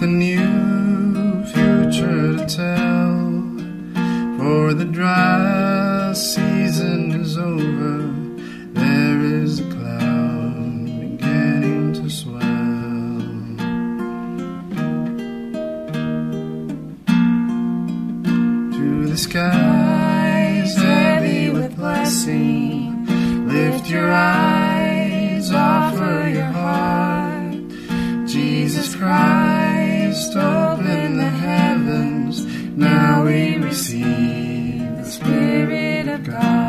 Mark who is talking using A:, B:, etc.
A: The a new future to tell. For the dry season is over, there is a cloud beginning to swell. To the skies heavy with blessing, lift your eyes, offer your heart. Jesus Christ. Christ up in the heavens, now we receive the Spirit of God.